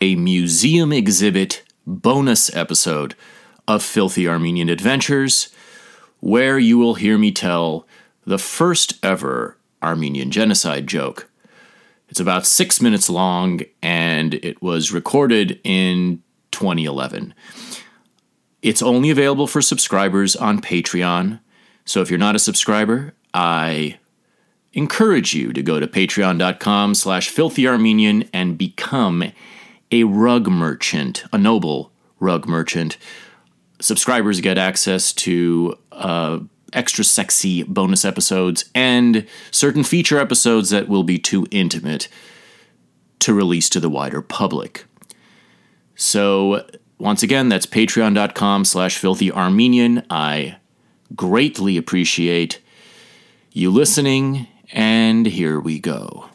a museum exhibit bonus episode of Filthy Armenian Adventures, where you will hear me tell the first ever Armenian genocide joke. It's about six minutes long and it was recorded in 2011. It's only available for subscribers on Patreon. So if you're not a subscriber, I encourage you to go to patreon.com slash filthyarmenian and become a rug merchant, a noble rug merchant. Subscribers get access to uh, extra sexy bonus episodes and certain feature episodes that will be too intimate to release to the wider public. So once again, that's patreon.com slash filthyarmenian. I greatly appreciate you listening, and here we go.